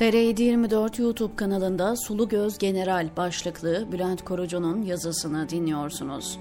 TR724 YouTube kanalında Sulu Göz General başlıklı Bülent Korucu'nun yazısını dinliyorsunuz.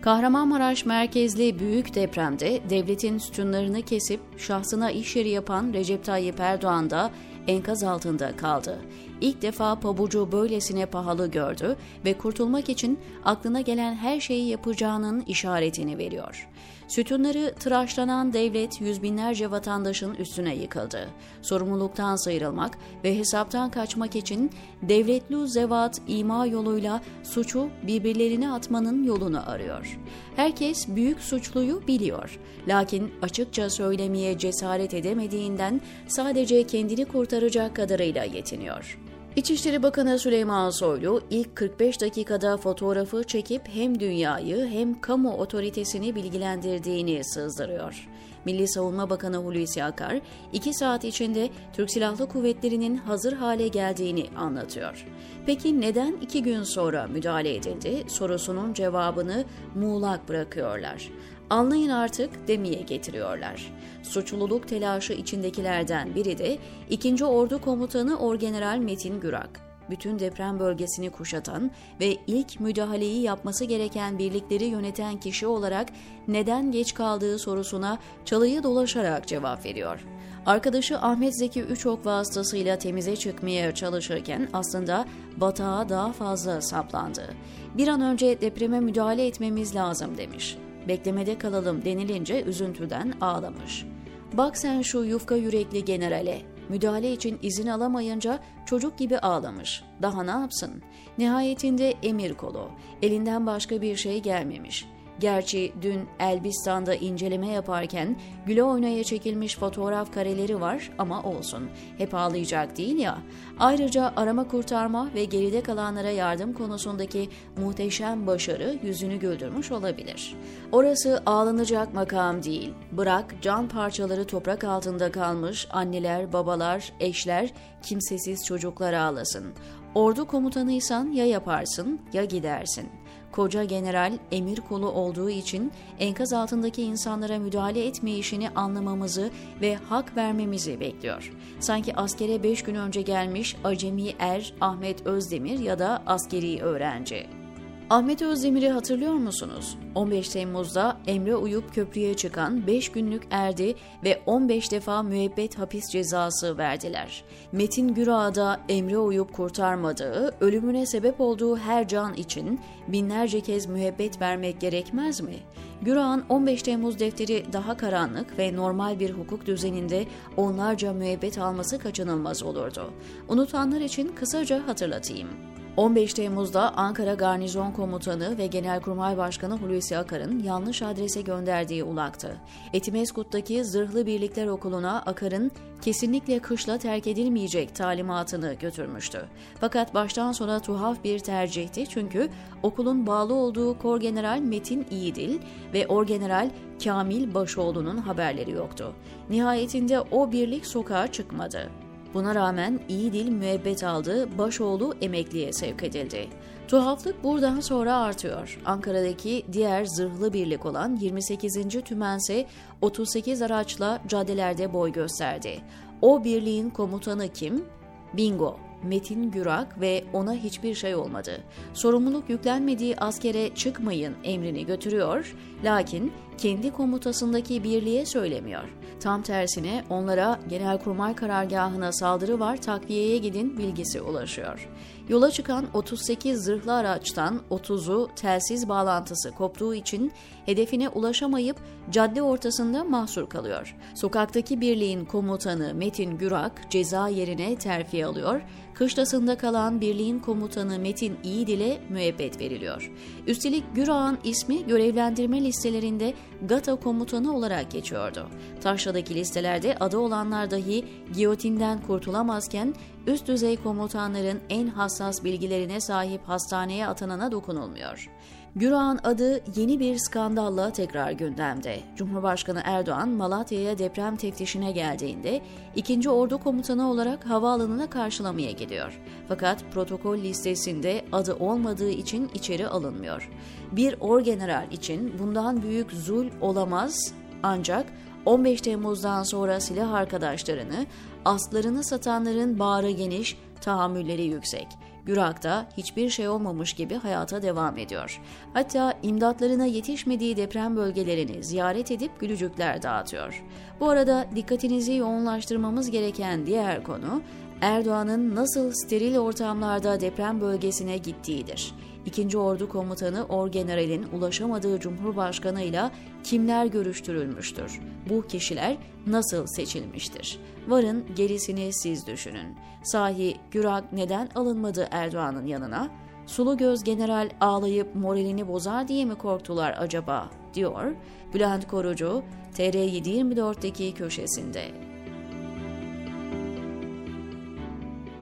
Kahramanmaraş merkezli büyük depremde devletin sütunlarını kesip şahsına iş yeri yapan Recep Tayyip Erdoğan da enkaz altında kaldı. İlk defa pabucu böylesine pahalı gördü ve kurtulmak için aklına gelen her şeyi yapacağının işaretini veriyor. Sütunları tıraşlanan devlet yüz binlerce vatandaşın üstüne yıkıldı. Sorumluluktan sıyrılmak ve hesaptan kaçmak için devletli zevat ima yoluyla suçu birbirlerine atmanın yolunu arıyor. Herkes büyük suçluyu biliyor. Lakin açıkça söylemeye cesaret edemediğinden sadece kendini kurtaracak kadarıyla yetiniyor. İçişleri Bakanı Süleyman Soylu ilk 45 dakikada fotoğrafı çekip hem dünyayı hem kamu otoritesini bilgilendirdiğini sızdırıyor. Milli Savunma Bakanı Hulusi Akar, 2 saat içinde Türk Silahlı Kuvvetleri'nin hazır hale geldiğini anlatıyor. Peki neden 2 gün sonra müdahale edildi sorusunun cevabını muğlak bırakıyorlar. Anlayın artık demeye getiriyorlar. Suçluluk telaşı içindekilerden biri de 2. Ordu Komutanı Orgeneral Metin Gürak bütün deprem bölgesini kuşatan ve ilk müdahaleyi yapması gereken birlikleri yöneten kişi olarak neden geç kaldığı sorusuna çalıyı dolaşarak cevap veriyor. Arkadaşı Ahmet Zeki Üçok vasıtasıyla temize çıkmaya çalışırken aslında batağa daha fazla saplandı. Bir an önce depreme müdahale etmemiz lazım demiş. Beklemede kalalım denilince üzüntüden ağlamış. Bak sen şu yufka yürekli generale, müdahale için izin alamayınca çocuk gibi ağlamış. Daha ne yapsın? Nihayetinde emir kolu. Elinden başka bir şey gelmemiş. Gerçi dün Elbistan'da inceleme yaparken güle oynaya çekilmiş fotoğraf kareleri var ama olsun. Hep ağlayacak değil ya. Ayrıca arama kurtarma ve geride kalanlara yardım konusundaki muhteşem başarı yüzünü güldürmüş olabilir. Orası ağlanacak makam değil. Bırak can parçaları toprak altında kalmış anneler, babalar, eşler, kimsesiz çocuklar ağlasın. Ordu komutanıysan ya yaparsın ya gidersin. Koca general emir kolu olduğu için enkaz altındaki insanlara müdahale etme işini anlamamızı ve hak vermemizi bekliyor. Sanki askere 5 gün önce gelmiş acemi er Ahmet Özdemir ya da askeri öğrenci. Ahmet Özdemir'i hatırlıyor musunuz? 15 Temmuz'da Emre uyup köprüye çıkan 5 günlük erdi ve 15 defa müebbet hapis cezası verdiler. Metin Gürağı da Emre uyup kurtarmadığı, ölümüne sebep olduğu her can için binlerce kez müebbet vermek gerekmez mi? Gürağ'ın 15 Temmuz defteri daha karanlık ve normal bir hukuk düzeninde onlarca müebbet alması kaçınılmaz olurdu. Unutanlar için kısaca hatırlatayım. 15 Temmuz'da Ankara Garnizon Komutanı ve Genelkurmay Başkanı Hulusi Akar'ın yanlış adrese gönderdiği ulaktı. Etimeskut'taki Zırhlı Birlikler Okulu'na Akar'ın kesinlikle kışla terk edilmeyecek talimatını götürmüştü. Fakat baştan sona tuhaf bir tercihti çünkü okulun bağlı olduğu Korgeneral Metin İyidil ve Orgeneral Kamil Başoğlu'nun haberleri yoktu. Nihayetinde o birlik sokağa çıkmadı. Buna rağmen iyi dil müebbet aldı, başoğlu emekliye sevk edildi. Tuhaflık buradan sonra artıyor. Ankara'daki diğer zırhlı birlik olan 28. Tümense 38 araçla caddelerde boy gösterdi. O birliğin komutanı kim? Bingo, Metin Gürak ve ona hiçbir şey olmadı. Sorumluluk yüklenmediği askere çıkmayın emrini götürüyor, lakin kendi komutasındaki birliğe söylemiyor. Tam tersine onlara Genelkurmay karargahına saldırı var takviyeye gidin bilgisi ulaşıyor. Yola çıkan 38 zırhlı araçtan 30'u telsiz bağlantısı koptuğu için hedefine ulaşamayıp cadde ortasında mahsur kalıyor. Sokaktaki birliğin komutanı Metin Gürak ceza yerine terfi alıyor, kışlasında kalan birliğin komutanı Metin İyidil'e müebbet veriliyor. Üstelik Gürak'ın ismi görevlendirme listelerinde GATA komutanı olarak geçiyordu. Taşra'daki listelerde adı olanlar dahi giyotinden kurtulamazken üst düzey komutanların en hassas bilgilerine sahip hastaneye atanana dokunulmuyor. Gürak'ın adı yeni bir skandalla tekrar gündemde. Cumhurbaşkanı Erdoğan Malatya'ya deprem teftişine geldiğinde 2. Ordu Komutanı olarak havaalanına karşılamaya gidiyor. Fakat protokol listesinde adı olmadığı için içeri alınmıyor. Bir orgeneral için bundan büyük zul olamaz ancak 15 Temmuz'dan sonra silah arkadaşlarını, aslarını satanların bağrı geniş, tahammülleri yüksek. Gürak'ta hiçbir şey olmamış gibi hayata devam ediyor. Hatta imdatlarına yetişmediği deprem bölgelerini ziyaret edip gülücükler dağıtıyor. Bu arada dikkatinizi yoğunlaştırmamız gereken diğer konu Erdoğan'ın nasıl steril ortamlarda deprem bölgesine gittiğidir. İkinci Ordu Komutanı Orgeneral'in ulaşamadığı Cumhurbaşkanıyla kimler görüştürülmüştür? Bu kişiler nasıl seçilmiştir? Varın gerisini siz düşünün. Sahi Gürak neden alınmadı Erdoğan'ın yanına? Sulu göz general ağlayıp moralini bozar diye mi korktular acaba? diyor Bülent Korucu TR724'deki köşesinde.